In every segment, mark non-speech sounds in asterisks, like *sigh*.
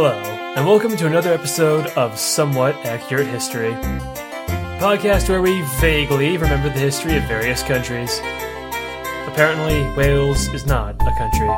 Hello, and welcome to another episode of Somewhat Accurate History, podcast where we vaguely remember the history of various countries. Apparently, Wales is not a country.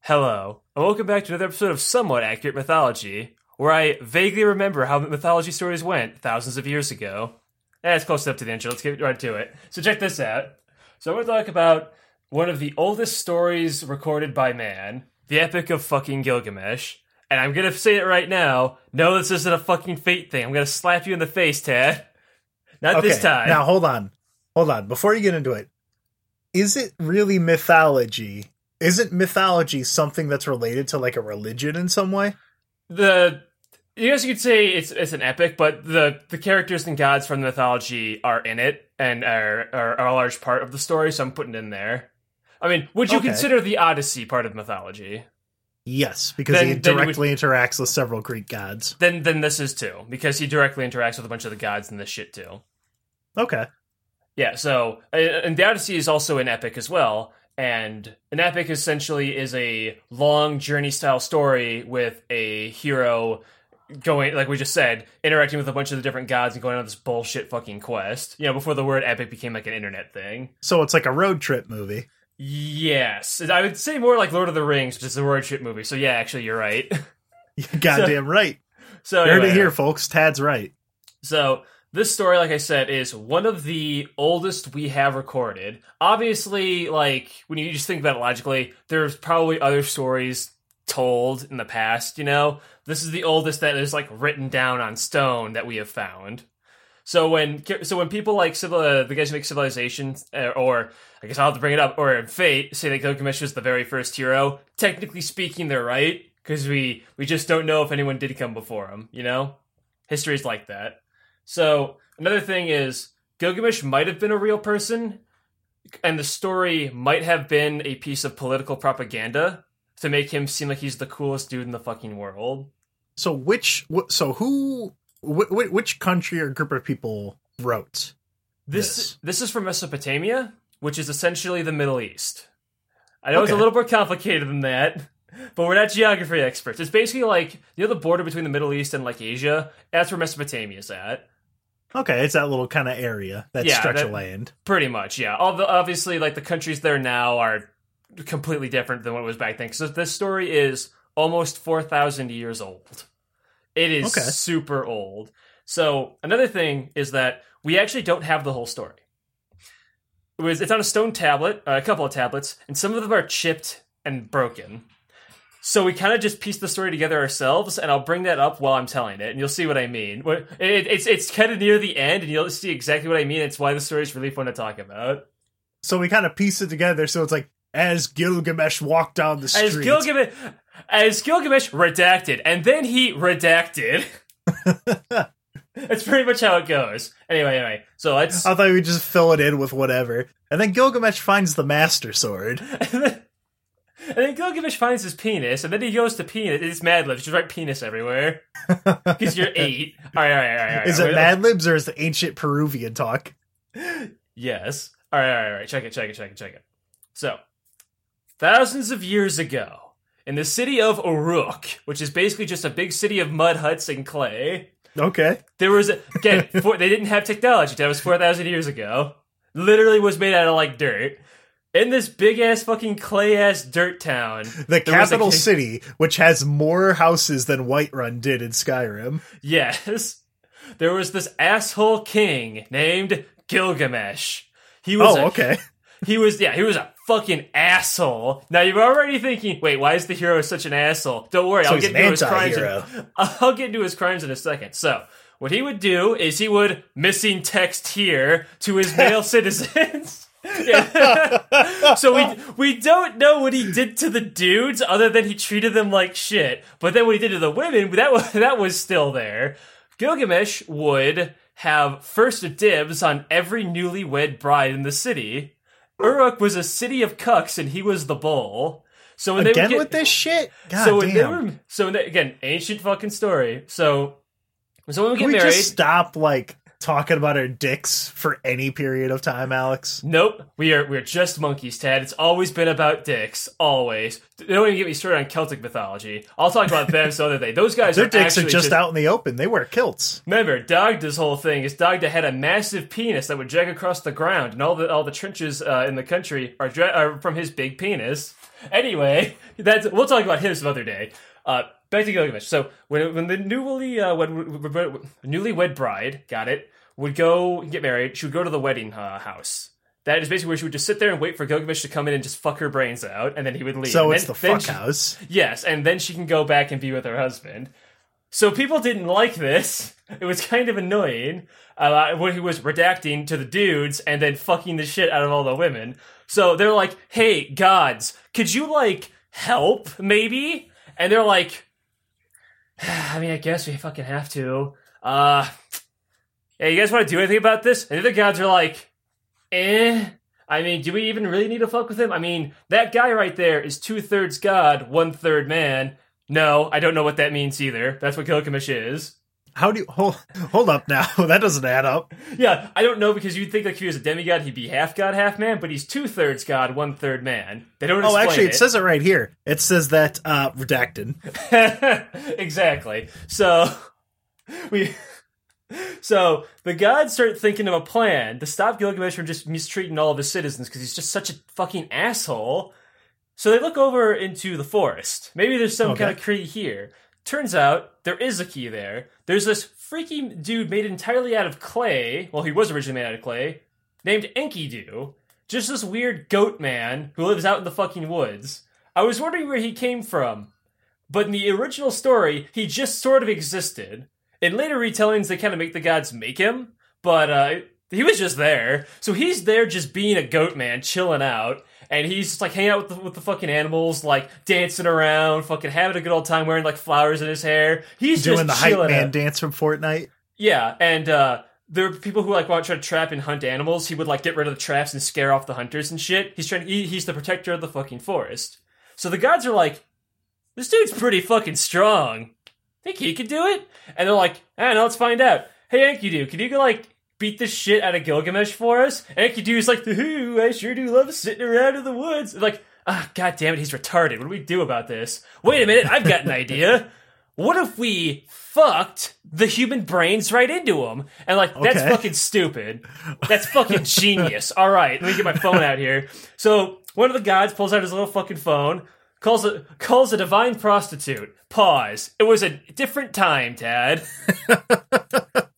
Hello, and welcome back to another episode of Somewhat Accurate Mythology, where I vaguely remember how mythology stories went thousands of years ago. Eh, that's close enough to the intro. Let's get right to it. So check this out. So I'm going to talk about one of the oldest stories recorded by man, the Epic of fucking Gilgamesh. And I'm going to say it right now. No, this isn't a fucking fate thing. I'm going to slap you in the face, Tad. Not this time. Now hold on. Hold on. Before you get into it, is it really mythology? Isn't mythology something that's related to like a religion in some way? the I guess you could say it's it's an epic, but the the characters and gods from the mythology are in it and are, are, are a large part of the story. So I'm putting it in there. I mean, would you Okay. consider the Odyssey part of mythology? Yes, because Then- he you would- directly interacts with several Greek gods. Then then this is too because he directly interacts with a bunch of the gods in this shit too. Okay. Yeah, so and the Odyssey is also an epic as well. And an epic essentially is a long journey style story with a hero going, like we just said, interacting with a bunch of the different gods and going on this bullshit fucking quest. You know, before the word epic became like an internet thing. So it's like a road trip movie. Yes, I would say more like Lord of the Rings, which is a road trip movie. So yeah, actually, you're right. *laughs* You're goddamn right. So You heard anyway, it here, folks. Tad's right. So this story, like I said, is one of the oldest we have recorded. Obviously, like when you just think about it logically, there's probably other stories told in the past. You know, this is the oldest that is like written down on stone that we have found. So when so when people like civil, uh, the guys who make Civilization, uh, or I guess I'll have to bring it up, or Fate say that Gilgamesh was the very first hero. Technically speaking, they're right because we we just don't know if anyone did come before him. You know, history's like that. So another thing is Gilgamesh might have been a real person, and the story might have been a piece of political propaganda to make him seem like he's the coolest dude in the fucking world. So which? So who? Wh- wh- which country or group of people wrote? This This. this is from Mesopotamia, which is essentially the Middle East. I know it's a little more complicated than that, but we're not geography experts. It's basically like you know the border between the Middle East and like Asia. That's where Mesopotamia's at. Okay, it's that little kind of area, that Yeah, stretch that- of land. Pretty much, yeah. Although obviously, like the countries there now are completely different than what it was back then. So this story is almost four thousand years old. It is Okay. super old. So another thing is that we actually don't have the whole story. It was it's on a stone tablet, uh, a couple of tablets, and some of them are chipped and broken. So we kind of just piece the story together ourselves, and I'll bring that up while I'm telling it, and you'll see what I mean. It, it's it's kind of near the end, and you'll see exactly what I mean. It's why the story is really fun to talk about. So we kind of piece it together. So it's like as Gilgamesh walked down the street. As Gilgamesh, as Gilgamesh redacted, and then he redacted. *laughs* That's pretty much how it goes. Anyway, anyway, so let's. I thought we'd just fill it in with whatever. And then Gilgamesh finds the Master Sword. *laughs* and, then, and then Gilgamesh finds his penis, and then he goes to penis. It's Mad Libs. Just write penis everywhere *laughs* because you're eight. All right, all right, all right. All right. Is it We're- Mad Libs or is it ancient Peruvian talk? Yes. All right, all right, all right. Check it, check it, check it, check it. So, thousands of years ago, in the city of Uruk, which is basically just a big city of mud huts and clay, Okay. there was a, *laughs* again four, they didn't have technology. That was four thousand years ago. Literally was made out of like dirt. In this big ass fucking clay ass dirt town, The was a capital city, which has more houses than Whiterun did in Skyrim. yes, there was this asshole king named Gilgamesh. He was Oh, a okay. He was, yeah, he was a fucking asshole. Now you're already thinking, wait, why is the hero such an asshole? Don't worry, So I'll get into his crimes. In. I'll get into his crimes in a second. So, what he would do is he would missing text here to his male *laughs* citizens. *laughs* So we we don't know what he did to the dudes other than he treated them like shit. But then what he did to the women, that was *laughs* that was still there. Gilgamesh would have first dibs on every newlywed bride in the city. Uruk was a city of cucks and he was the bull. So when Again would get, with this shit? God so when they were, so when they, again, ancient fucking story. So, so when we Can get we married, just stop like talking about our dicks for any period of time, Alex? Nope, we are we're just monkeys, Tad. It's always been about dicks, always. Don't even get me started on Celtic mythology. I'll talk about them some other day. Those guys Their are dicks are actually just, out in the open. They wear kilts. Remember, Dagda's whole thing is Dagda had a massive penis that would drag across the ground, and all the all the trenches uh, in the country are, dra- are from his big penis. Anyway, *laughs* that's we'll talk about him some other day. Uh, back to Gilgamesh. So when when the newly uh, when, newlywed bride got it would go get married, she would go to the wedding uh, house. That is basically where she would just sit there and wait for Gilgamesh to come in and just fuck her brains out, and then he would leave. So And it's then- the fuck she- house. Yes, and then she can go back and be with her husband. So people didn't like this. It was kind of annoying uh, when he was redacting to the dudes and then fucking the shit out of all the women. So they're like, "Hey, gods, could you like help, maybe?" And they're like, *sighs* "I mean, I guess we fucking have to." Uh, yeah, you guys want to do anything about this? And the other gods are like, "Eh." I mean, do we even really need to fuck with him? I mean, that guy right there is two thirds god, one third man. No, I don't know what that means either. That's what Gilgamesh is. How do you hold hold up now? *laughs* that doesn't add up. Yeah, I don't know because you'd think like if he was a demigod, he'd be half god, half man, but he's two thirds god, one third man. They don't. Oh, actually, it it says it right here. It says that uh redacted. *laughs* exactly. So *laughs* we. So the gods start thinking of a plan to stop Gilgamesh from just mistreating all of his citizens because he's just such a fucking asshole. So they look over into the forest. Maybe there's some Okay. kind of key here. Turns out there is a key there. There's this freaky dude made entirely out of clay. Well, he was originally made out of clay, named Enkidu. Just this weird goat man who lives out in the fucking woods. I was wondering where he came from, but in the original story, he just sort of existed. In later retellings, they kind of make the gods make him, but uh, he was just there. So he's there just being a goat man, chilling out, and he's just like hanging out with the, with the fucking animals, like dancing around, fucking having a good old time, wearing like flowers in his hair. He's Doing the hype man out. dance from Fortnite. Yeah, and uh, there are people who like want to try to trap and hunt animals. He would like get rid of the traps and scare off the hunters and shit. He's trying. To, he, he's the protector of the fucking forest. So the gods are like, this dude's pretty fucking strong. Think he could do it? And they're like, I don't know. Let's find out. Hey, Enkidu, can you go like beat the shit out of Gilgamesh for us? And Enkidu's like, Ooh, I sure do love sitting around in the woods. Like, ah, god damn it, he's retarded. What do we do about this? Wait a minute, I've got an idea. What if we fucked the human brains right into him? And like, that's fucking stupid. That's fucking genius. *laughs* All right, let me get my phone out here. So one of the gods pulls out his little fucking phone, calls a calls a divine prostitute. Pause. It was a different time, Tad. *laughs*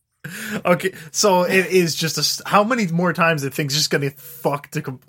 *laughs* Okay, so it is just a. How many more times are things just gonna fuck to? Com-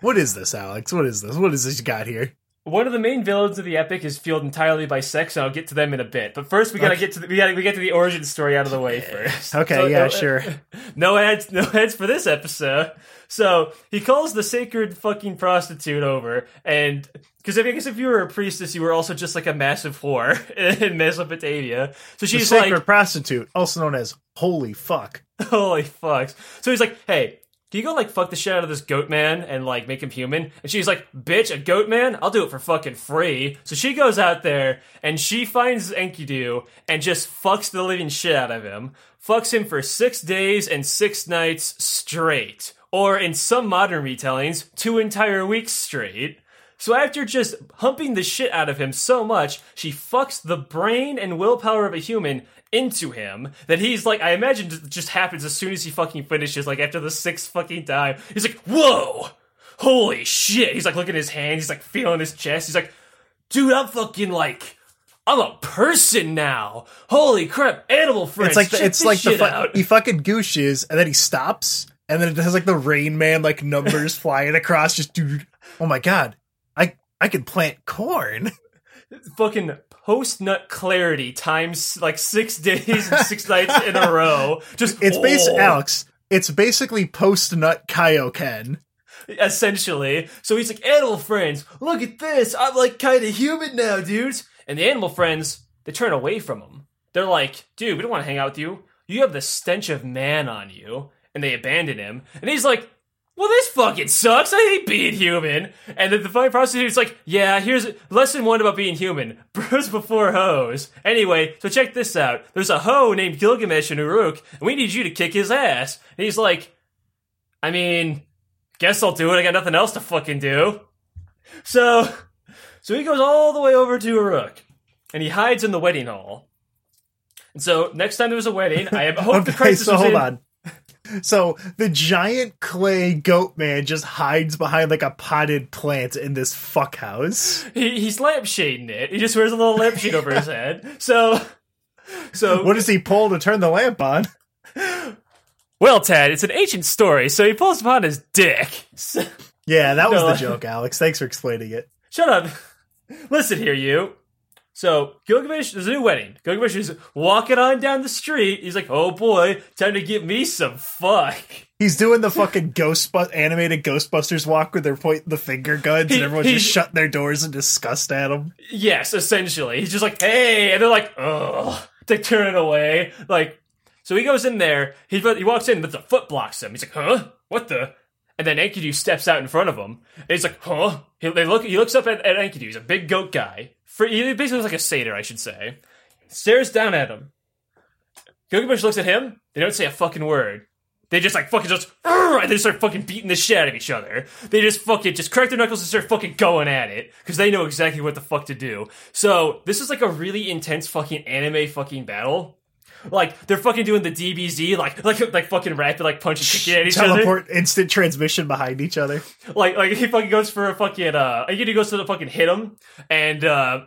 what is this, Alex? What is this? What is this you got here? One of the main villains of the epic is fueled entirely by sex, and I'll get to them in a bit. But first, we gotta Okay. get to the, we gotta we get to the origin story out of the way first. Okay, So, yeah, uh, sure. *laughs* no ads, no ads for this episode. So he calls the sacred fucking prostitute over, and because I guess if you were a priestess, you were also just like a massive whore *laughs* in Mesopotamia. So The she's sacred like, prostitute, also known as holy fuck. *laughs* Holy fucks. So he's like, hey, can you go like fuck the shit out of this goat man and like make him human? And she's like, bitch, a goat man? I'll do it for fucking free. So she goes out there and she finds Enkidu and just fucks the living shit out of him. Fucks him for six days and six nights straight. Or in some modern retellings, two entire weeks straight. So after just humping the shit out of him so much, she fucks the brain and willpower of a human into him that he's like, I imagine it just happens as soon as he fucking finishes, like after the sixth fucking time. He's like, whoa! Holy shit! He's like looking at his hands, he's like feeling his chest, he's like, dude, I'm fucking like, I'm a person now. Holy crap, animal friends. It's like the, it's like the fu- he fucking gooshes and then he stops and then it has like the Rain Man like numbers *laughs* flying across. Just dude, oh my god, I I can plant corn. fucking post nut clarity times like six *laughs* days and six nights in a row. Just It's oh, Alex. It's basically post nut Kaioken. essentially. So he's like, animal friends, look at this. I'm like kind of human now, dudes. And the animal friends, they turn away from him. They're like, dude, we don't want to hang out with you. You have the stench of man on you. And they abandon him. And he's like, well, this fucking sucks. I hate being human. And then the fucking prostitute's like, yeah, here's lesson one about being human. *laughs* Bros before hoes. Anyway, so check this out. There's a hoe named Gilgamesh in Uruk, and we need you to kick his ass. And he's like, I mean, guess I'll do it. I got nothing else to fucking do. So, so he goes all the way over to Uruk, and he hides in the wedding hall. And so next time there's a wedding, I hope *laughs* the crisis so was hold in- on. So the giant clay goat man just hides behind like a potted plant in this fuck house. He, he's lampshading it. He just wears a little lampshade over his *laughs* head. So, so What does he pull to turn the lamp on? well, Ted, it's an ancient story. So he pulls upon his dick. Yeah, that was No, the joke, Alex. Thanks for explaining it. shut up. Listen here, you. So Gilgamesh, there's a new wedding. Gilgamesh is walking on down the street. He's like, "Oh boy, time to give me some fuck." He's doing the fucking ghost animated Ghostbusters walk where they're pointing the finger guns He- and everyone's he- just shutting their doors in disgust at him. Yes, essentially. He's just like, hey, and they're like, "Oh," they turn it away. Like, so he goes in there, he, he walks in, but the foot blocks him. He's like, huh? What the? And then Enkidu steps out in front of him, and he's like, huh? He, they look, he looks up at, at Enkidu, he's a big goat guy. For, he basically looks like a satyr, I should say. Stares down at him. Gilgamesh looks at him, they don't say a fucking word. They just like fucking just, and they start fucking beating the shit out of each other. They just fucking just crack their knuckles and start fucking going at it because they know exactly what the fuck to do. So this is like a really intense fucking anime fucking battle. Like they're fucking doing the DBZ, like like like fucking rapid, like punching kicking at each other. Teleport instant transmission behind each other. Like like he fucking goes for a fucking uh, he goes to the fucking hit him, and uh,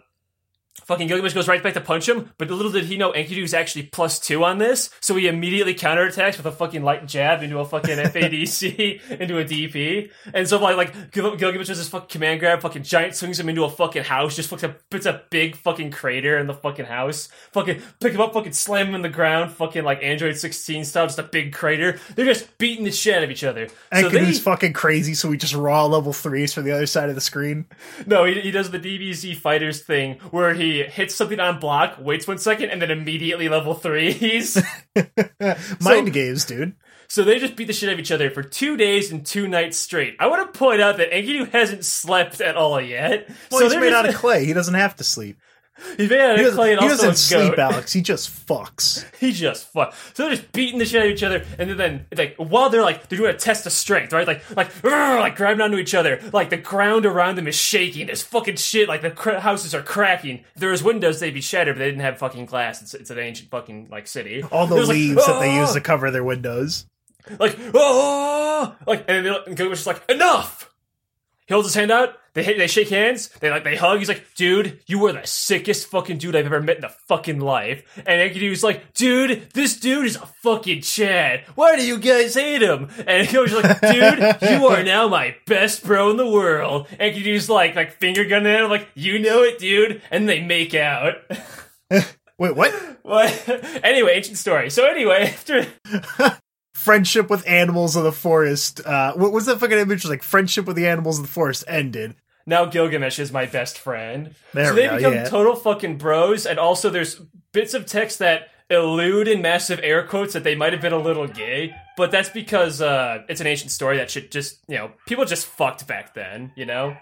fucking Gilgamesh goes right back to punch him. But little did he know Enkidu is actually plus two on this, so he immediately counterattacks with a fucking light jab into a fucking *laughs* FADC into a DP. And so like like Gil- Gilgamesh does this fucking command grab, fucking giant swings him into a fucking house, just fucking puts a big fucking crater in the fucking house. Fucking pick him up, fucking slam him in the ground, fucking like Android 16 style, just a big crater. They're just beating the shit out of each other. So they- fucking crazy, so we just raw level threes from the other side of the screen. No, he, he does the DBZ fighters thing where he hits something on block, waits one second, and then immediately level threes. *laughs* Mind games, dude. so they just beat the shit out of each other for two days and two nights straight. I want to point out that Enkidu hasn't slept at all yet. Well, so he's made just- out of clay. He doesn't have to sleep. He's made out He doesn't, clay and he also doesn't a sleep. Alex. He just fucks. *laughs* He just fuck. So they're just beating the shit out of each other, and then like while they're like they're doing a test of strength, right? Like like "Rrr," *laughs* like grabbing onto each other, like the ground around them is shaking. There's fucking shit. Like the cr- houses are cracking. If there was windows, they'd be shattered, but they didn't have fucking glass. It's, it's an ancient fucking like city. All the There's, like, leaves that they "Ah!" use to cover their windows. like oh, like and then Gilgamesh is like enough. He holds his hand out. They they shake hands. They like they hug. He's like, dude, you were the sickest fucking dude I've ever met in the fucking life. And Enkidu's like, dude, this dude is a fucking Chad. Why do you guys hate him? And Gilgamesh's like, dude, you are *laughs* now my best bro in the world. Enkidu's like like finger gunning at him, like, you know it, dude. And they make out. *laughs* Wait, what? What? *laughs* anyway, ancient story. So anyway, after Friendship with animals of the forest. Uh, what was that fucking image? Like friendship with the animals of the forest ended. Now Gilgamesh is my best friend. There so they go, become yeah. total fucking bros, and also there's bits of text that elude in massive air quotes that they might have been a little gay, but that's because uh, it's an ancient story that should just, you know, people just fucked back then, you know?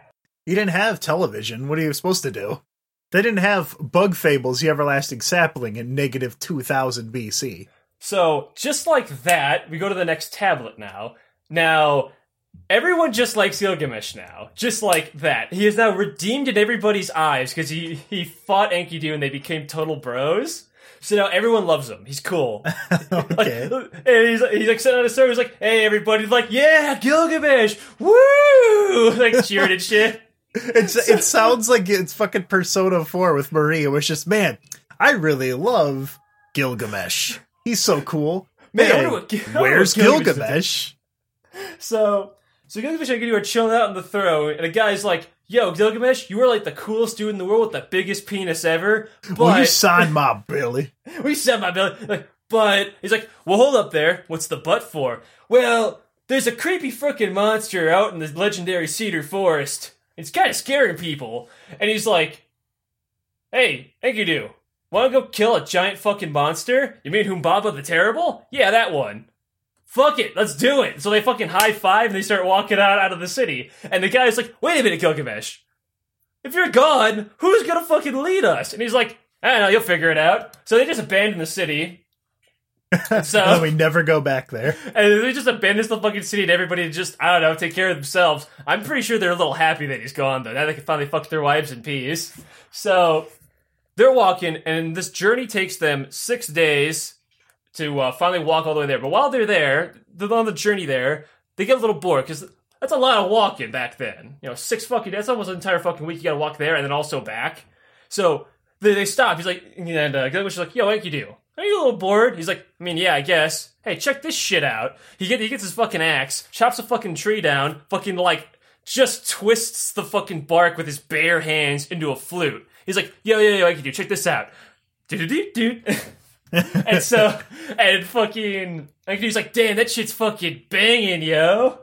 You didn't have television. What are you supposed to do? They didn't have Bug Fables, the Everlasting Sapling in negative 2000 BC. So, just like that, we go to the next tablet now. Now, everyone just likes Gilgamesh now. Just like that. He is now redeemed in everybody's eyes because he, he fought Enkidu and they became total bros. So now everyone loves him. He's cool. *laughs* Okay. Like, *laughs* and he's, he's like sitting on a story. He's like, hey, everybody's like, yeah, Gilgamesh, woo! *laughs* Like cheering and shit. It's, it sounds like it's fucking Persona 4 with Marie. It was just, man, I really love Gilgamesh. He's so cool. Man, Hey, wonder what Gil- I wonder where's Gilgamesh Gilgamesh? So, so Gilgamesh and Enkidu are chilling out on the throne, and a guy's like, "Yo, Gilgamesh, you are like the coolest dude in the world with the biggest penis ever." But Will you sign my Billy? *laughs* we said my belly. Like, but he's like, "Well, hold up there. What's the butt for?" Well, there's a creepy frickin' monster out in the legendary cedar forest. It's kind of scaring people. And he's like, "Hey, Enkidu, want to go kill a giant fucking monster? You mean Humbaba the Terrible? Yeah, that one." Fuck it, let's do it. So they fucking high five and they start walking out out of the city. And the guy's like, wait a minute, Gilgamesh. If you're gone, who's gonna fucking lead us? And he's like, I don't know, you'll figure it out. So they just abandon the city. *laughs* So we never go back there. *laughs* and they just abandon the fucking city and everybody just, I don't know, take care of themselves. I'm pretty sure they're a little happy that he's gone though. Now they can finally fuck their wives in peace. So they're walking, and this journey takes them six days to uh, finally walk all the way there. But while they're there, they're on the journey there, they get a little bored because that's a lot of walking back then. You know, six fucking, that's almost an entire fucking week you gotta walk there and then also back. So they, they stop. He's like, and uh, is like, yo, what you do? Are you a little bored? He's like, I mean, yeah, I guess. Hey, check this shit out. He, get, he gets his fucking axe, chops a fucking tree down, fucking like, just twists the fucking bark with his bare hands into a flute. He's like, yo, yo, yo, I can do. Check this out. Do-do-do-do. *laughs* *laughs* and so, and fucking, like, he's like, damn, that shit's fucking banging, yo.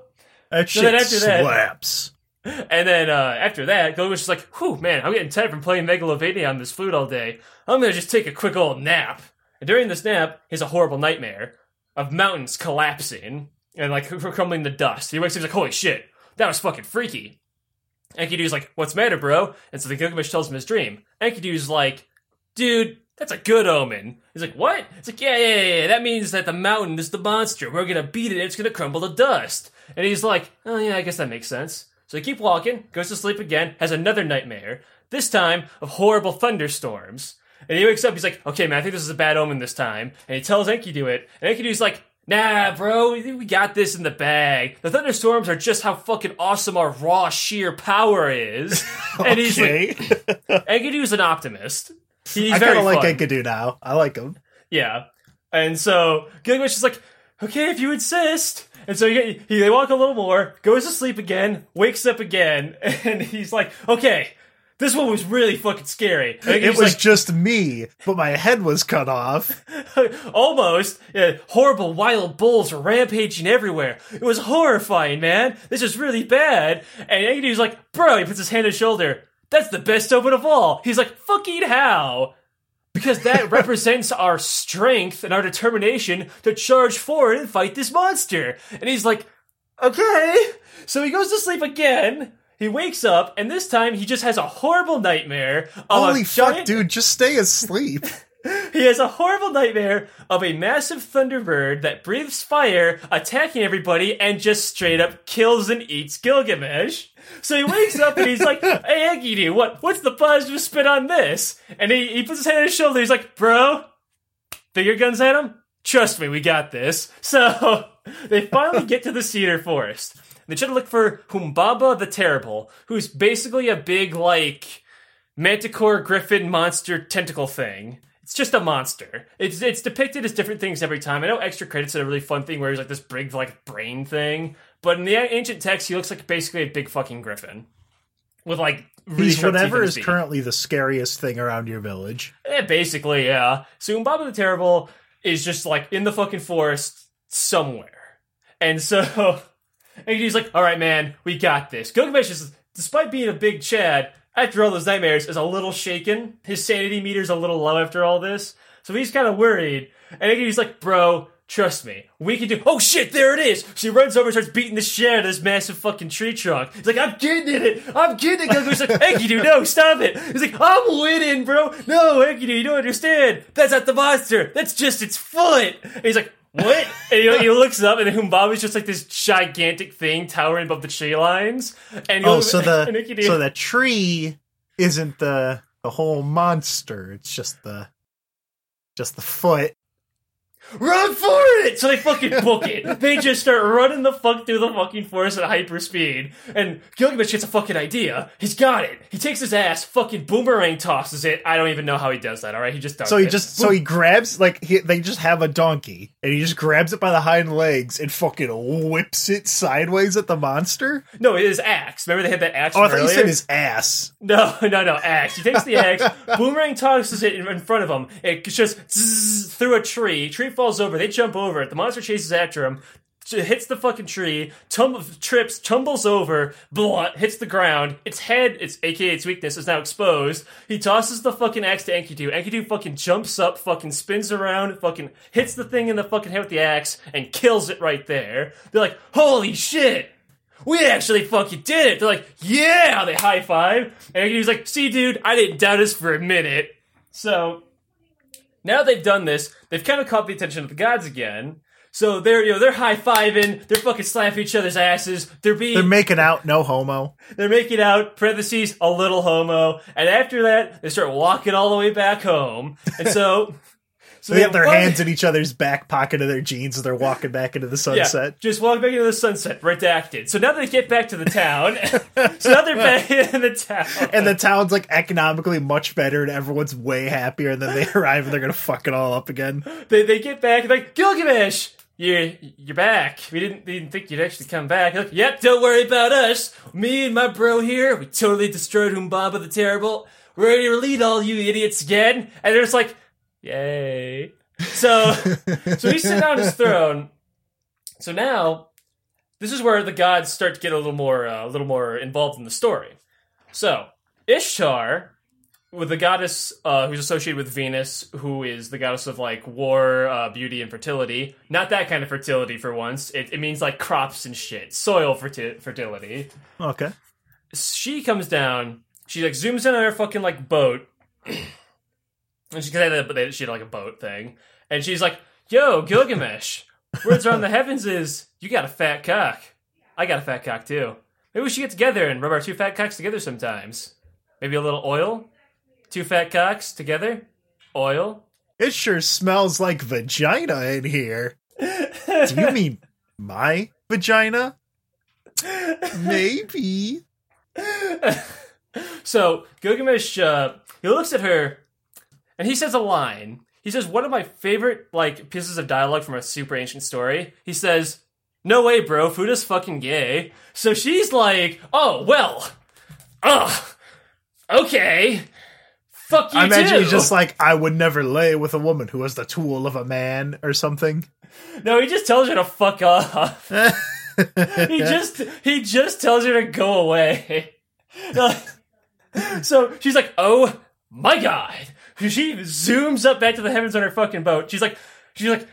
That So shit after that- slaps. And then uh, after that, Gilgamesh is like, whew, man, I'm getting tired from playing Megalovania on this flute all day. I'm gonna just take a quick old nap. And during this nap, he has a horrible nightmare of mountains collapsing and like crumbling to dust. He wakes up, he's like, holy shit, that was fucking freaky. Enkidu's like, what's the matter, bro? And so the Gilgamesh tells him his dream. Enkidu's like, dude, that's a good omen. He's like, what? It's like, yeah, yeah, yeah, yeah. That means that the mountain is the monster. We're gonna beat it and it's gonna crumble to dust. And he's like, oh yeah, I guess that makes sense. So they keep walking, goes to sleep again, has another nightmare, this time of horrible thunderstorms. And he wakes up, he's like, okay, man, I think this is a bad omen this time. And he tells Enkidu it, and Enkidu's like, nah, bro, we got this in the bag. The thunderstorms are just how fucking awesome our raw sheer power is. *laughs* And he's like. *laughs* Enkidu's an optimist. He's I kind of like. Enkidu now. I like him. Yeah. And so Gilgamesh is like, okay, if you insist. And so he, he, they walk a little more, goes to sleep again, wakes up again, *laughs* and he's like, okay, this one was really fucking scary. It was like, just me, but my head was cut off. *laughs* almost yeah, horrible wild bulls were rampaging everywhere. It was horrifying, man. This is really bad. And Enkidu's like, bro, he puts his hand on his shoulder. That's the best open of all. He's like, fucking how? Because that *laughs* represents our strength and our determination to charge forward and fight this monster. And he's like, okay. So he goes to sleep again. He wakes up, and this time he just has a horrible nightmare of Holy fuck, giant dude! Just stay asleep. *laughs* he has a horrible nightmare of a massive thunderbird that breathes fire, attacking everybody, and just straight up kills and eats Gilgamesh. So he wakes up and he's like, *laughs* "Hey, Enkidu, what? What's the positive spin on this?" And he, he puts his hand on his shoulder. He's like, "Bro, finger guns at him. Trust me, we got this." *laughs* So they finally get to the cedar forest. They try to look for Humbaba the Terrible, who's basically a big like manticore griffin monster tentacle thing. It's just a monster. It's it's depicted as different things every time. I know extra credits are a really fun thing where he's like this big like brain thing, but in the ancient text he looks like basically a big fucking griffin with like really He's whatever is currently the scariest thing around your village. Yeah, basically, yeah. So Humbaba the Terrible is just like in the fucking forest somewhere. And so *laughs* and he's like, all right, man, we got this. Gilgamesh is, despite being a big Chad, after all those nightmares, is a little shaken. His sanity meter's a little low after all this. So he's kind of worried. And he's like, bro, trust me. We can do. Oh shit, there it is. So he runs over and starts beating the shit out of this massive fucking tree trunk. He's like, I'm getting it. I'm getting it. Gilgamesh's like, Enkidu, no, stop it. He's like, I'm winning, bro. No, Enkidu, you don't understand. That's not the monster. That's just its foot. And he's like, what? And he, he looks up, and then Humbaba's just like this gigantic thing towering above the tree lines. And Oh, Gil- so the *laughs* Enkidu- so the tree isn't the the whole monster. It's just the just the foot. Run for it! So they fucking book it. They just start running the fuck through the fucking forest at hyperspeed. And Gilgamesh gets a fucking idea. He's got it. He takes his ass, fucking boomerang tosses it. I don't even know how he does that, alright? He just does So he it. just so he grabs like he, they just have a donkey and he just grabs it by the hind legs and fucking whips it sideways at the monster. No, it is axe. Remember they had that axe Oh, I thought you said his ass. No, *laughs* no, no, axe. He takes the axe, boomerang tosses it in, in front of him. It just zzz, through a tree. Tree falls over. They jump over it. The monster chases after him. Hits the fucking tree, tum- trips, tumbles over, blunt, hits the ground. Its head, its aka its weakness, is now exposed. He tosses the fucking axe to Enkidu. Enkidu fucking jumps up, fucking spins around, fucking hits the thing in the fucking head with the axe, and kills it right there. They're like, holy shit! We actually fucking did it! They're like, yeah! They high five. And Enkidu's like, see, dude, I didn't doubt us for a minute. So, now they've done this, they've kind of caught the attention of the gods again. So they're you know they're high fiving, they're fucking slapping each other's asses, they're being They're making out, no homo. they're making out, parentheses, a little homo, and after that they start walking all the way back home. And so *laughs* so They have their hands in each other's back pocket of their jeans as they're walking back into the sunset. Yeah, just walk back into the sunset, redacted. So now they get back to the town. *laughs* so now they're back *laughs* in the town. And the town's like economically much better, and everyone's way happier. And then they *laughs* arrive and they're gonna fuck it all up again. they, they get back and they're like Gilgamesh, you're you're back. We didn't we didn't think you'd actually come back. Like, yep, don't worry about us. Me and my bro here, we totally destroyed Humbaba the Terrible. We're ready to lead all you idiots again. And they're just like, yay. So *laughs* so he's sitting on his throne. So now this is where the gods start to get a little more uh, a little more involved in the story. So Ishtar with the goddess uh, who's associated with Venus, who is the goddess of like war, uh, beauty, and fertility. Not that kind of fertility for once. It, it means like crops and shit, soil ferti- fertility. Okay. She comes down. She like zooms in on her fucking like boat, *clears throat* and she had she had like a boat thing, and she's like, "Yo, Gilgamesh, words around the heavens is you got a fat cock. I got a fat cock too. Maybe we should get together and rub our two fat cocks together sometimes. Maybe a little oil." Two fat cocks together? Oil? It sure smells like vagina in here. Do you mean my vagina? Maybe. *laughs* so Gilgamesh, uh, he looks at her, and he says a line. He says one of my favorite like pieces of dialogue from a super ancient story. He says, "No way, bro, Fuda's fucking gay." So she's like, "Oh well, ugh, okay." Fuck you I imagine too. he's just like, I would never lay with a woman who was the tool of a man or something. no, he just tells her to fuck off. *laughs* he just he just tells her to go away. *laughs* so she's like, "Oh my god!" She zooms up back to the heavens on her fucking boat. She's like, she's like,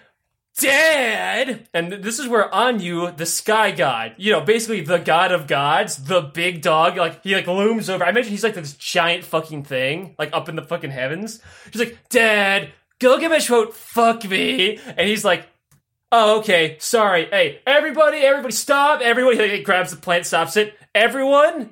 "Dad!" And this is where Anu, the sky god, you know, basically the god of gods, the big dog, like he like looms over. I imagine he's like this giant fucking thing, like up in the fucking heavens. She's like, "Dad, Gilgamesh won't fuck me," and he's like. Oh, okay. Sorry. Hey, everybody, everybody, stop. Everyone, he grabs the plant, stops it. Everyone,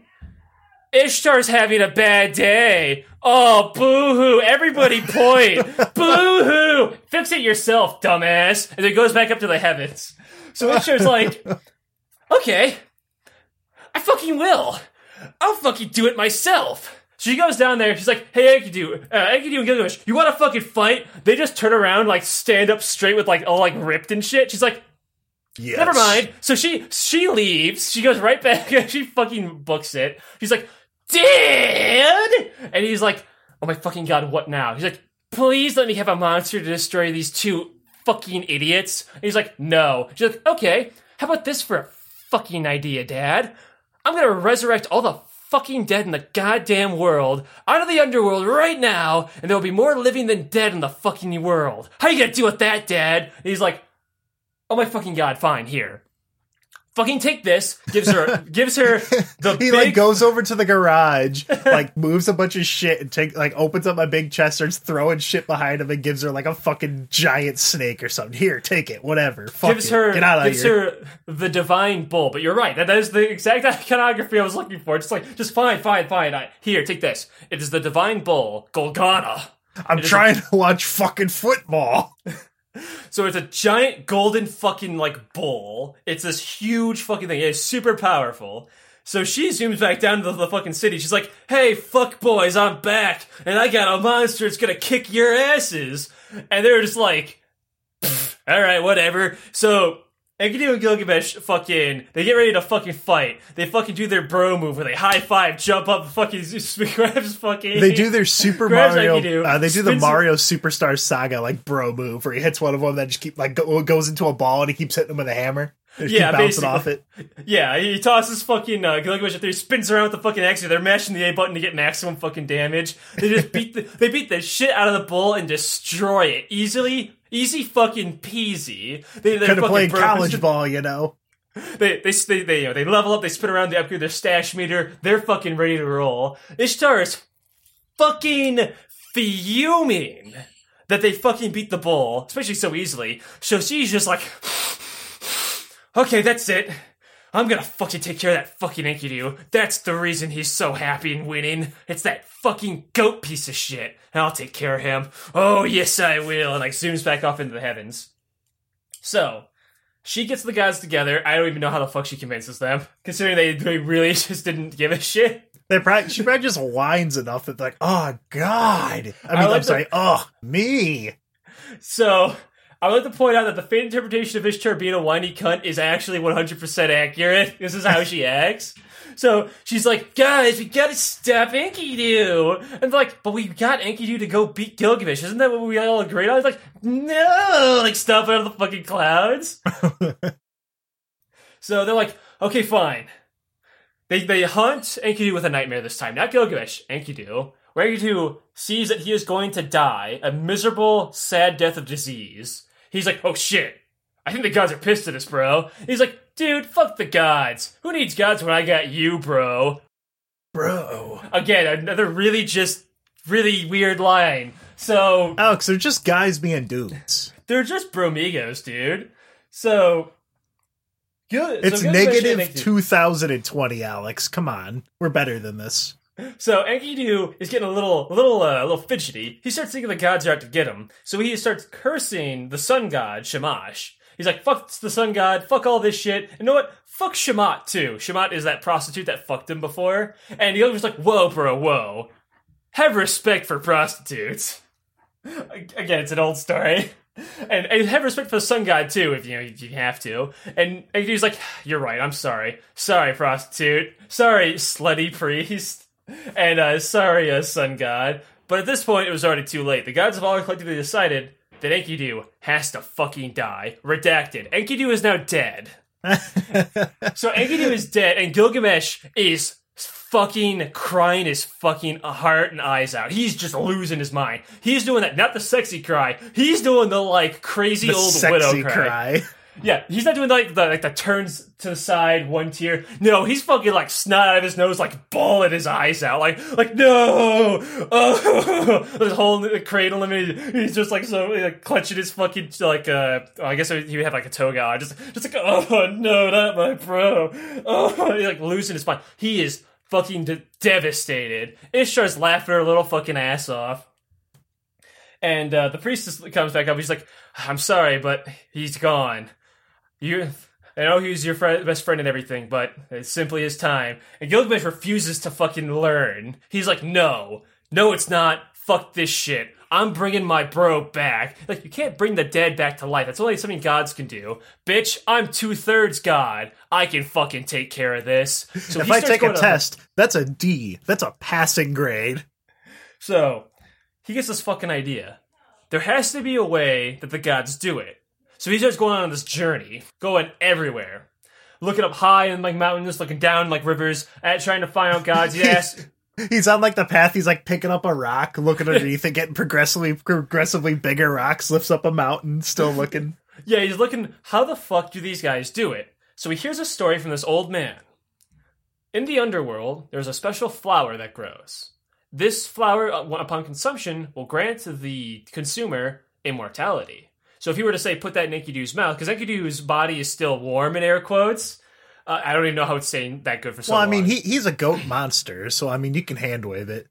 Ishtar's having a bad day. Oh, boo hoo. Everybody point. *laughs* boo hoo. Fix it yourself, dumbass. And it goes back up to the heavens. So Ishtar's like, okay, I fucking will. I'll fucking do it myself. So she goes down there. She's like, "Hey, Enkidu, uh, Enkidu and Gilgamesh, you want to fucking fight?" They just turn around, like stand up straight with like all like ripped and shit. She's like, Yes. Never mind. So she she leaves. She goes right back. *laughs* she fucking books it. She's like, Dad, and he's like, Oh my fucking god, what now? He's like, Please let me have a monster to destroy these two fucking idiots. And he's like, No. She's like, Okay, how about this for a fucking idea, Dad? I'm gonna resurrect all the fucking dead in the goddamn world out of the underworld right now, and there'll be more living than dead in the fucking world. How you gonna deal with that, Dad? And he's like, Oh my fucking god, fine, here. Fucking take this. Gives her *laughs* gives her the He big like goes over to the garage, *laughs* like moves a bunch of shit and take like opens up my big chest, starts throwing shit behind him, and gives her like a fucking giant snake or something. Here, take it, whatever. Fuck gives it. her get out of gives here. her the divine bull. But you're right. That is the exact *laughs* iconography I was looking for. Just like just fine, fine, fine. I, here, take this. It is the divine bull, Golgana. I'm a- trying to watch fucking football. *laughs* So it's a giant golden fucking like bull. It's this huge fucking thing. It's super powerful. So she zooms back down to the, the fucking city. She's like, "Hey, fuck boys, I'm back, and I got a monster. It's gonna kick your asses." And they're just like, "All right, whatever." So Enkidu and Gilgamesh fucking they get ready to fucking fight. They fucking do their bro move where they high five, jump up, fucking *laughs* grabs fucking. They do their Super *laughs* Mario. do, uh, they do the Mario Superstar Saga like bro move where he hits one of them that just keep like go, goes into a ball and he keeps hitting them with a hammer. Yeah, bouncing off it. *laughs* Yeah, he tosses fucking uh, Gilgamesh up there, he spins around with the fucking axe. They're mashing the A button to get maximum fucking damage. They just beat the they beat the shit out of the bull and destroy it easily, easy fucking peasy. They they're Could have played college ball, you know. They they they they, you know, they level up, they spin around, they upgrade their stash meter. They're fucking ready to roll. Ishtar is fucking fuming that they fucking beat the bull, especially so easily. So she's just like, *sighs* okay, that's it. I'm gonna fucking take care of that fucking Enkidu. That's the reason he's so happy and winning. It's that fucking goat piece of shit. And I'll take care of him. Oh, yes, I will. And like zooms back off into the heavens. So, she gets the gods together. I don't even know how the fuck she convinces them, considering they, they really *laughs* just didn't give a shit. They probably she probably just whines enough that like, oh god. I mean, I like I'm the- sorry. Oh me. So, I would like to point out that the fan interpretation of Ishtar being a whiny cunt is actually 100% accurate. *laughs* This is how she acts. So she's like, guys, we gotta stop Enkidu. And they're like, but we got Enkidu to go beat Gilgamesh. Isn't that what we all agreed on? It's like, no, like stop out of the fucking clouds. *laughs* so they're like, okay, fine. They they hunt Enkidu with a nightmare this time, not Gilgamesh. Enkidu. Where Enkidu sees that he is going to die a miserable, sad death of disease. He's like, oh shit. I think the gods are pissed at us, bro. He's like, dude, fuck the gods. Who needs gods when I got you, bro? Bro. Again, another really just really weird line. So Alex, they're just guys being dudes. they're just bromigos, dude. So good. It's so and negative Enkidu- 2020, Alex. Come on. We're better than this. So Enkidu is getting a little, a little, uh, a little fidgety. He starts thinking the gods are out to get him. So he starts cursing the sun god Shamash. He's like, "Fuck the sun god, fuck all this shit." And you know what? Fuck Shamat too. Shamat is that prostitute that fucked him before. And the other like, "Whoa, bro, whoa. Have respect for prostitutes." Again, it's an old story. And, and have respect for the sun god too, if you know if you have to. And he's like, "You're right. I'm sorry. Sorry, prostitute. Sorry, slutty priest." And uh, sorry, uh, sun god. But at this point, it was already too late. The gods have all collectively decided that Enkidu has to fucking die. Redacted. Enkidu is now dead. *laughs* so Enkidu is dead, and Gilgamesh is fucking crying his fucking heart and eyes out. He's just losing his mind. He's doing that, not the sexy cry. He's doing the like crazy The old widow cry. cry. *laughs* Yeah, he's not doing like the like the turns to the side one tear. No, he's fucking like snot out of his nose, like bawling his eyes out, like like no, *laughs* oh, *laughs* this whole cradle him. He's just like so like clutching his fucking like uh. I guess he would have like a toga just just like oh *laughs* no, not my bro. Oh, he's like losing his mind. He is fucking de- devastated. Ishtar's laughing her little fucking ass off. And uh, the priestess comes back up. He's like, "I'm sorry, but he's gone. You, I know he's your friend, best friend and everything, but it's simply his time." And Gilgamesh refuses to fucking learn. He's like, "No, no, it's not. Fuck this shit. I'm bringing my bro back. Like, you can't bring the dead back to life. That's only something gods can do. Bitch, I'm two thirds god. I can fucking take care of this." So If I take a test, that's a D. That's a passing grade. So he gets this fucking idea. There has to be a way that the gods do it. So he starts going on this journey, going everywhere, looking up high in like mountains, looking down like rivers, at trying to find out gods. *laughs* Yes. He's on like the path. He's like picking up a rock, looking underneath it, getting progressively, progressively bigger rocks. Lifts up a mountain, still looking. *laughs* yeah, he's looking. How the fuck do these guys do it? So he hears a story from this old man. In the underworld, there's a special flower that grows. This flower, uh, upon consumption, will grant the consumer immortality. So if you were to say put that in Enkidu's mouth, because Enkidu's body is still warm in air quotes, uh, I don't even know how it's saying that good for so well, I long. mean, he he's a goat monster, so I mean, you can hand wave it.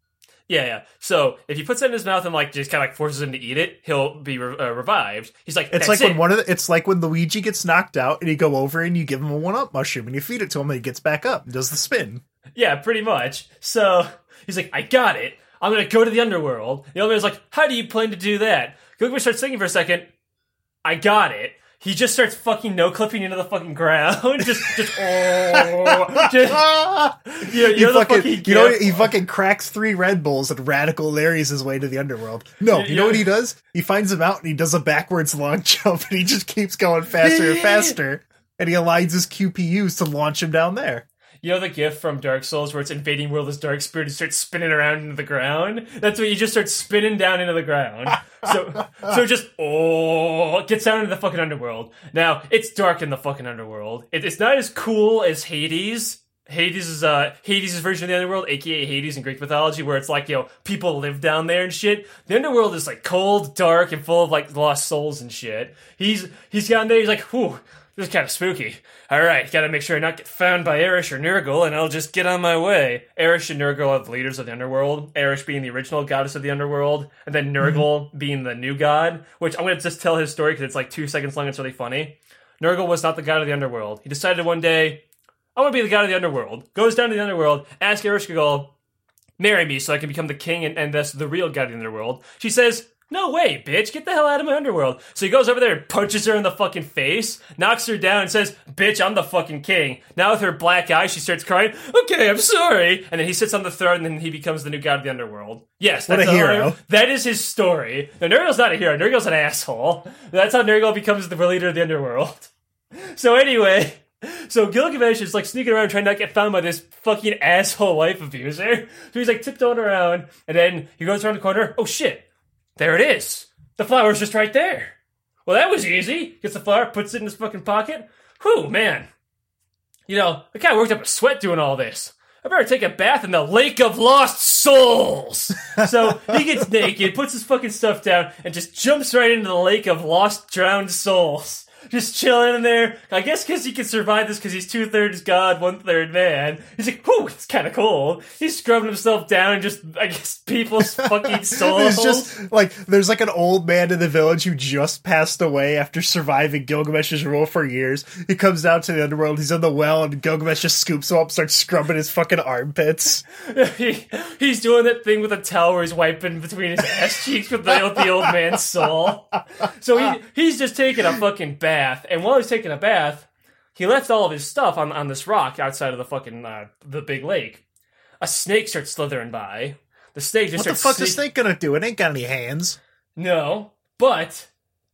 yeah, yeah. So if he puts that in his mouth and like just kind of like forces him to eat it, he'll be re- uh, revived. He's like, It's "That's like it." when one of the, it's like when Luigi gets knocked out and you go over and you give him a one up mushroom and you feed it to him and he gets back up and does the spin. Yeah, pretty much. So he's like, I got it. I'm gonna go to the underworld. The other man's like, How do you plan to do that? Gilgamesh starts thinking for a second. I got it. He just starts fucking no clipping into the fucking ground. *laughs* just, just, oh, *laughs* just, you're, He you're the fucking, fucking you know, he fucking cracks three Red Bulls and radical Larry's his way to the underworld. No, Yeah, you know what he does? He finds him out and he does a backwards long *laughs* jump and he just keeps going faster and faster. and he aligns his QPUs to launch him down there. You know the gif from Dark Souls where it's invading world as Dark Spirit and starts spinning around into the ground? That's what you just start spinning down into the ground. So *laughs* so just oh gets down into the fucking underworld. Now, it's dark in the fucking underworld. It, it's not as cool as Hades. Hades is uh Hades' version of the underworld, aka Hades in Greek mythology, where it's like, you know, people live down there and shit. The underworld is like cold, dark, and full of like lost souls and shit. He's he's down there, he's like, whew, this is kind of spooky. All right, gotta make sure I not get found by Erish or Nergal, and I'll just get on my way. Erish and Nergal are the leaders of the underworld. Erish being the original goddess of the underworld, and then mm-hmm. Nergal being the new god. Which I'm gonna just tell his story because it's like two seconds long. It's really funny. Nergal was not the god of the underworld. He decided one day, I want to be the god of the underworld. Goes down to the underworld, asks Ereshkigal, marry me so I can become the king and, and thus the real god of the underworld. She says, no way, bitch, get the hell out of my underworld. So he goes over there and punches her in the fucking face, knocks her down, and says, bitch, I'm the fucking king. Now with her black eye, she starts crying, okay, I'm sorry. And then he sits on the throne and then he becomes the new god of the underworld. Yes, What that's a how- hero. that is his story. Now, Nergal's not a hero, Nergal's an asshole. That's how Nergal becomes the leader of the underworld. *laughs* So anyway, so Gilgamesh is like sneaking around trying not to get found by this fucking asshole wife abuser. So he's like tiptoeing around, and then he goes around the corner. Oh shit! There it is. The flower's just right there. Well, that was easy. Gets the flower, puts it in his fucking pocket. Whew, man. You know, I kind of worked up a sweat doing all this. I better take a bath in the lake of lost souls. so he gets naked, puts his fucking stuff down, and just jumps right into the lake of lost, drowned souls. Just chilling in there. I guess because he can survive this because he's two thirds god, one third man. He's like, whew, it's kind of cool. He's scrubbing himself down and just, I guess, *laughs* people's fucking *laughs* souls. There's just like there's like an old man in the village who just passed away after surviving Gilgamesh's rule for years. He comes down to the underworld, he's in the well, and Gilgamesh just scoops him up, starts scrubbing his fucking armpits. *laughs* he, he's doing that thing with a towel where he's wiping between his ass cheeks with the, with the old man's soul. So he, he's just taking a fucking bath, and while he's taking a bath, he left all of his stuff on, on this rock outside of the fucking uh, the big lake. A snake starts slithering by. The snake just starts. What the fuck is snake gonna do? It ain't got any hands. No, but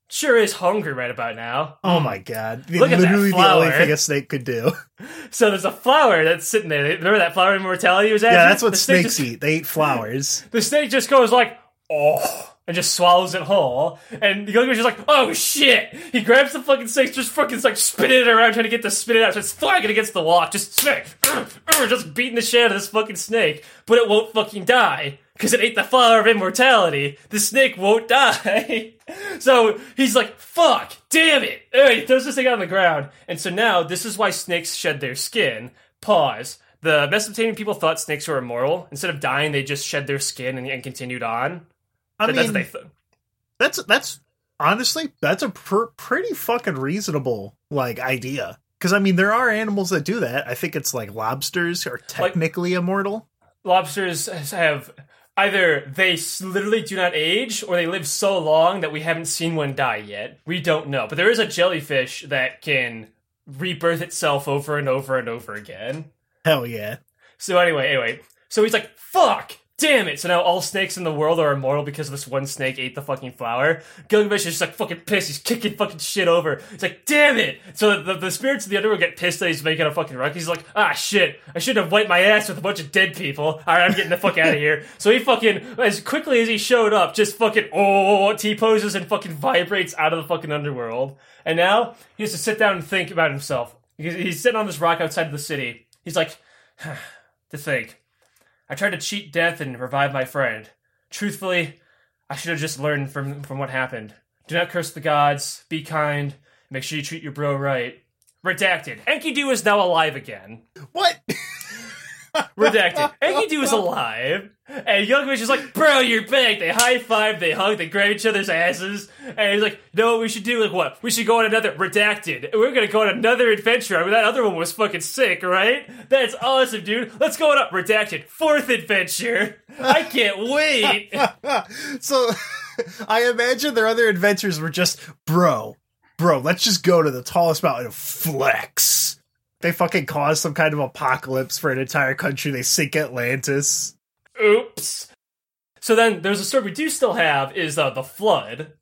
sure is hungry right about now. Oh my god. Look at that Literally the only thing a snake could do. *laughs* So there's a flower that's sitting there. Remember that flower immortality was at? Yeah, that's what the snake snakes just- eat. They eat flowers. *laughs* The snake just goes like, oh, and just swallows it whole. And the Gilgamesh is like, oh shit! He grabs the fucking snake, just fucking like spinning it around, trying to get to spin it out. So it's flagging against the wall. Just snake, *clears throat* just beating the shit out of this fucking snake, but it won't fucking die. Because it ate the flower of immortality, the snake won't *laughs* die. so he's like, fuck, damn it. Alright, he throws this thing on the ground. And so now, this is why snakes shed their skin. Pause. The Mesopotamian people thought snakes were immortal. Instead of dying, they just shed their skin and, and continued on. I that's mean, thought. that's that's honestly that's a pr- pretty fucking reasonable like idea. Because I mean, there are animals that do that. I think it's like lobsters are technically immortal. Lobsters have either they literally do not age or they live so long that we haven't seen one die yet. We don't know. But there is a jellyfish that can rebirth itself over and over and over again. Hell yeah. So anyway, anyway, so he's like, "Fuck, damn it!" So now all snakes in the world are immortal because this one snake ate the fucking flower. Gilgamesh is just like fucking pissed. He's kicking fucking shit over. He's like, "Damn it!" So the, the spirits of the underworld get pissed that he's making a fucking ruckus. He's like, "Ah, shit! I should have wiped my ass with a bunch of dead people. All right, I'm getting the fuck out of here." *laughs* So he fucking, as quickly as he showed up, just fucking oh, T poses and fucking vibrates out of the fucking underworld. And now he has to sit down and think about himself. He's, he's sitting on this rock outside of the city. He's like, *sighs* to think. I tried to cheat death and revive my friend. Truthfully, I should have just learned from from what happened. Do not curse the gods. Be kind. Make sure you treat your bro right. Redacted. Enkidu is now alive again. What? Redacted. Enkidu is alive. And Gilgamesh is like, bro, you're back. They high five, they hug, they grab each other's asses. And he's like, no, what we should do? Like, what? We should go on another redacted. We're gonna go on another adventure. I mean, that other one was fucking sick, right? That's awesome, dude. Let's go on up. Redacted. Fourth adventure. I can't wait. *laughs* so *laughs* I imagine their other adventures were just, bro, bro, let's just go to the tallest mountain and flex. They fucking cause some kind of apocalypse for an entire country. They sink Atlantis. Oops. So then there's a story we do still have is uh, the flood.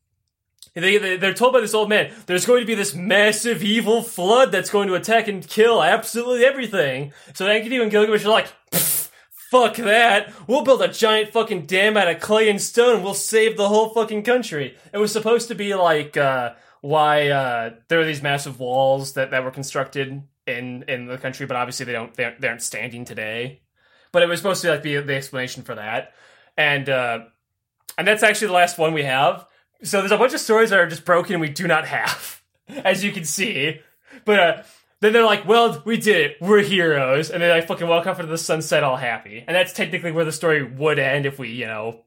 They, they, they're told by this old man, there's going to be this massive evil flood that's going to attack and kill absolutely everything. So Enkidu and Gilgamesh are like, fuck that. We'll build a giant fucking dam out of clay and stone we'll save the whole fucking country. It was supposed to be like, uh, why, uh, there are these massive walls that, that were constructed in, in the country, but obviously they don't, they aren't, they aren't standing today. But it was supposed to like be the explanation for that. And, uh, and that's actually the last one we have. So there's a bunch of stories that are just broken and we do not have, *laughs* as you can see. But uh, then they're like, "Well, we did it. We're heroes," and they like fucking walk off into the sunset all happy. And that's technically where the story would end if we, you know,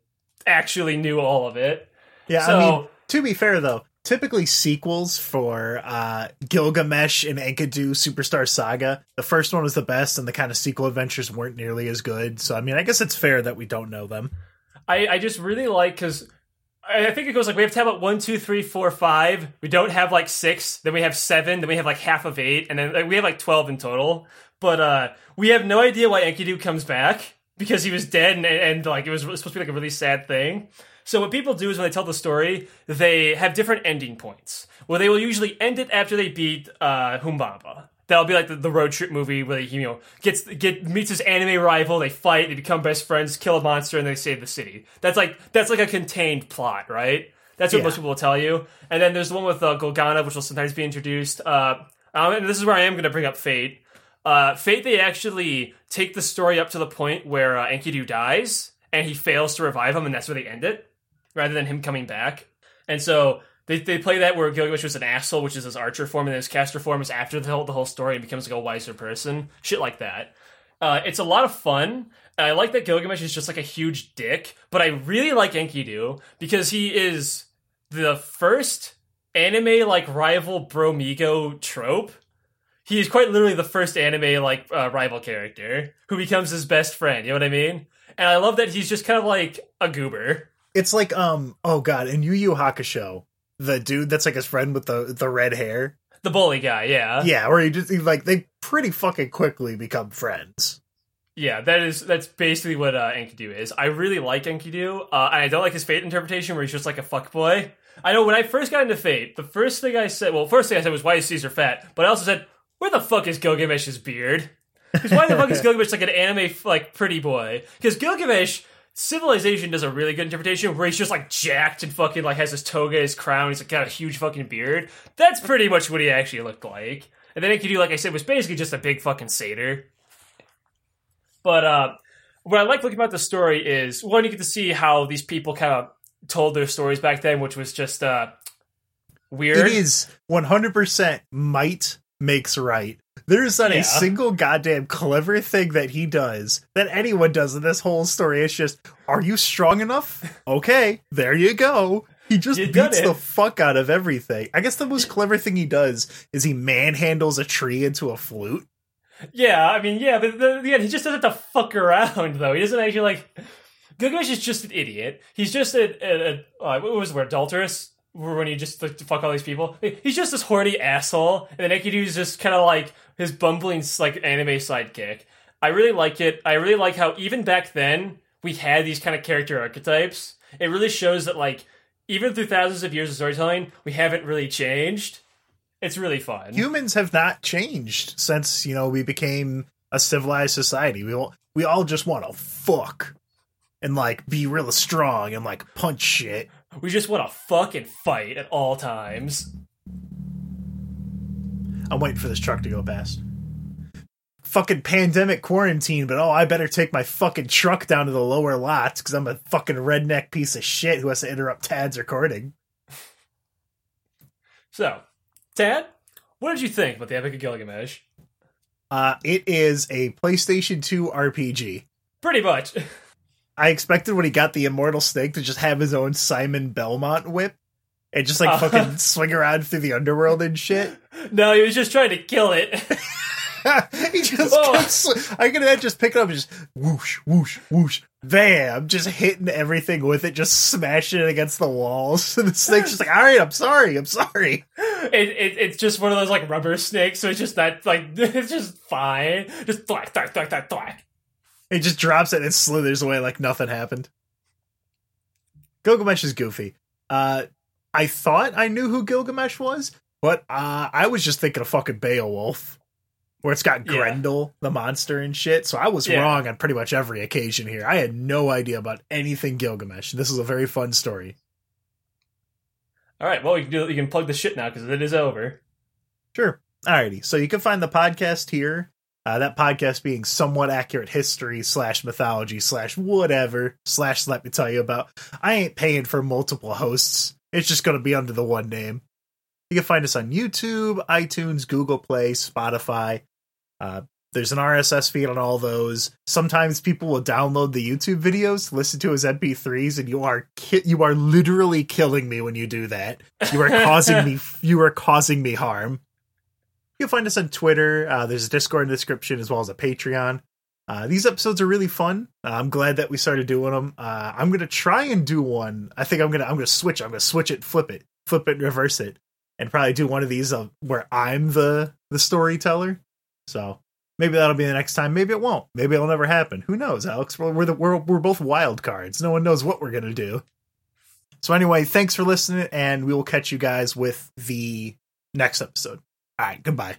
actually knew all of it. Yeah, So- I mean, to be fair though, typically sequels for uh, Gilgamesh and Enkidu Superstar Saga, the first one was the best, and the kind of sequel adventures weren't nearly as good. So, I mean, I guess it's fair that we don't know them. I, I just really like because I think it goes like we have tab at one, two, three, four, five. We don't have like six. Then we have seven. Then we have like half of eight, and then like, we have like twelve in total. But uh we have no idea why Enkidu comes back because he was dead, and, and like it was supposed to be like a really sad thing. So what people do is when they tell the story, they have different ending points. Well, they will usually end it after they beat uh, Humbaba. That'll be like the, the road trip movie where he, you know, gets get meets his anime rival. They fight, they become best friends, kill a monster, and they save the city. That's like that's like a contained plot, right? That's what Yeah. most people will tell you. And then there's the one with uh, Gugalanna, which will sometimes be introduced. Uh, um, and this is where I am going to bring up Fate. Uh, Fate, they actually take the story up to the point where uh, Enkidu dies, and he fails to revive him, and that's where they end it, rather than him coming back. And so they, they play that where Gilgamesh was an asshole, which is his archer form, and then his caster form is after the whole, the whole story and becomes like a wiser person. Shit like that. Uh, it's a lot of fun. I like that Gilgamesh is just like a huge dick, but I really like Enkidu because he is the first anime like rival bromigo trope. He is quite literally the first anime like uh, rival character who becomes his best friend. You know what I mean? And I love that he's just kind of like a goober. It's like, um, oh god, in Yu Yu Hakusho, the dude that's like his friend with the the red hair. The bully guy, yeah. Yeah, where he just he, like they pretty fucking quickly become friends. Yeah, that is that's basically what uh, Enkidu is. I really like Enkidu, uh, and I don't like his Fate interpretation where he's just like a fuckboy. I know when I first got into Fate, the first thing I said, well, first thing I said was, "Why is Caesar fat?" But I also said, "Where the fuck is Gilgamesh's beard?" Because why the fuck is *laughs* Gilgamesh like an anime like pretty boy? Because Gilgamesh. Civilization does a really good interpretation where he's just like jacked and fucking like has his toga, his crown, he's like got a huge fucking beard. That's pretty much what he actually looked like. And then Enkidu, like I said, was basically just a big fucking satyr. But uh, what I like looking about the story is one, you get to see how these people kind of told their stories back then, which was just uh, weird. It is 100% might makes right. There's not Yeah. a single goddamn clever thing that he does that anyone does in this whole story. It's just, are you strong enough? Okay, there you go. He just You beats the fuck out of everything. I guess the most clever thing he does is he manhandles a tree into a flute. Yeah, I mean, yeah, but the, yeah, he just doesn't have to fuck around though. He doesn't actually like. Gilgamesh is just an idiot. He's just a, a, a uh, what was the word adulterous when you just like, to fuck all these people. He's just this horny asshole, and then Enkidu is just kind of like his bumbling like anime sidekick. I really like it. I really like how even back then we had these kind of character archetypes. It really shows that like even through thousands of years of storytelling, we haven't really changed. It's really fun. Humans have not changed since, you know, we became a civilized society. We all, we all just want to fuck and like be real strong and like punch shit. We just want to fuck and fight at all times. I'm waiting for this truck to go past. Fucking pandemic quarantine, but oh, I better take my fucking truck down to the lower lots because I'm a fucking redneck piece of shit who has to interrupt Tad's recording. So, Tad, what did you think about the Epic of Gilgamesh? Uh, it is a PlayStation 2 RPG. Pretty much. *laughs* I expected when he got the Immortal Snake to just have his own Simon Belmont whip and just like Uh-huh. fucking *laughs* swing around through the underworld and shit. no, he was just trying to kill it. *laughs* *laughs* he just Oh. I can imagine just picking up and just whoosh, whoosh, whoosh, bam, just hitting everything with it, just smashing it against the walls. And the snake's just like, all right, I'm sorry, I'm sorry. it, it. It's just one of those like rubber snakes, so it's just not like it's just fine. Just thwack, thwack, thwack, thwack, thwack. It just drops it and slithers away like nothing happened. Gilgamesh is goofy. Uh, I thought I knew who Gilgamesh was, but uh, I was just thinking of fucking Beowulf, where it's got Yeah. Grendel, the monster and shit. So I was Yeah. wrong on pretty much every occasion here. I had no idea about anything Gilgamesh. This is a very fun story. All right, well, you can do you can plug the shit now because it is over. Sure. Alrighty. So you can find the podcast here. Uh, that podcast being somewhat accurate history slash mythology slash whatever slash let me tell you about. I ain't paying for multiple hosts. It's just going to be under the one name. You can find us on YouTube, iTunes, Google Play, Spotify. Uh, there's an RSS feed on all those. Sometimes people will download the YouTube videos, listen to as MP3s, and you are ki- you are literally killing me when you do that. You are causing me *laughs* you are causing me harm. You can find us on Twitter. Uh, there's a Discord in the description as well as a Patreon. Uh, these episodes are really fun. Uh, I'm glad that we started doing them. Uh, I'm gonna try and do one. I think I'm gonna I'm gonna switch. I'm gonna switch it, flip it, flip it, reverse it, and probably do one of these uh, where I'm the the storyteller. So maybe that'll be the next time. Maybe it won't. Maybe it'll never happen. Who knows, Alex? We're we're, the, we're we're both wild cards. No one knows what we're gonna do. So anyway, thanks for listening, and we will catch you guys with the next episode. All right, goodbye.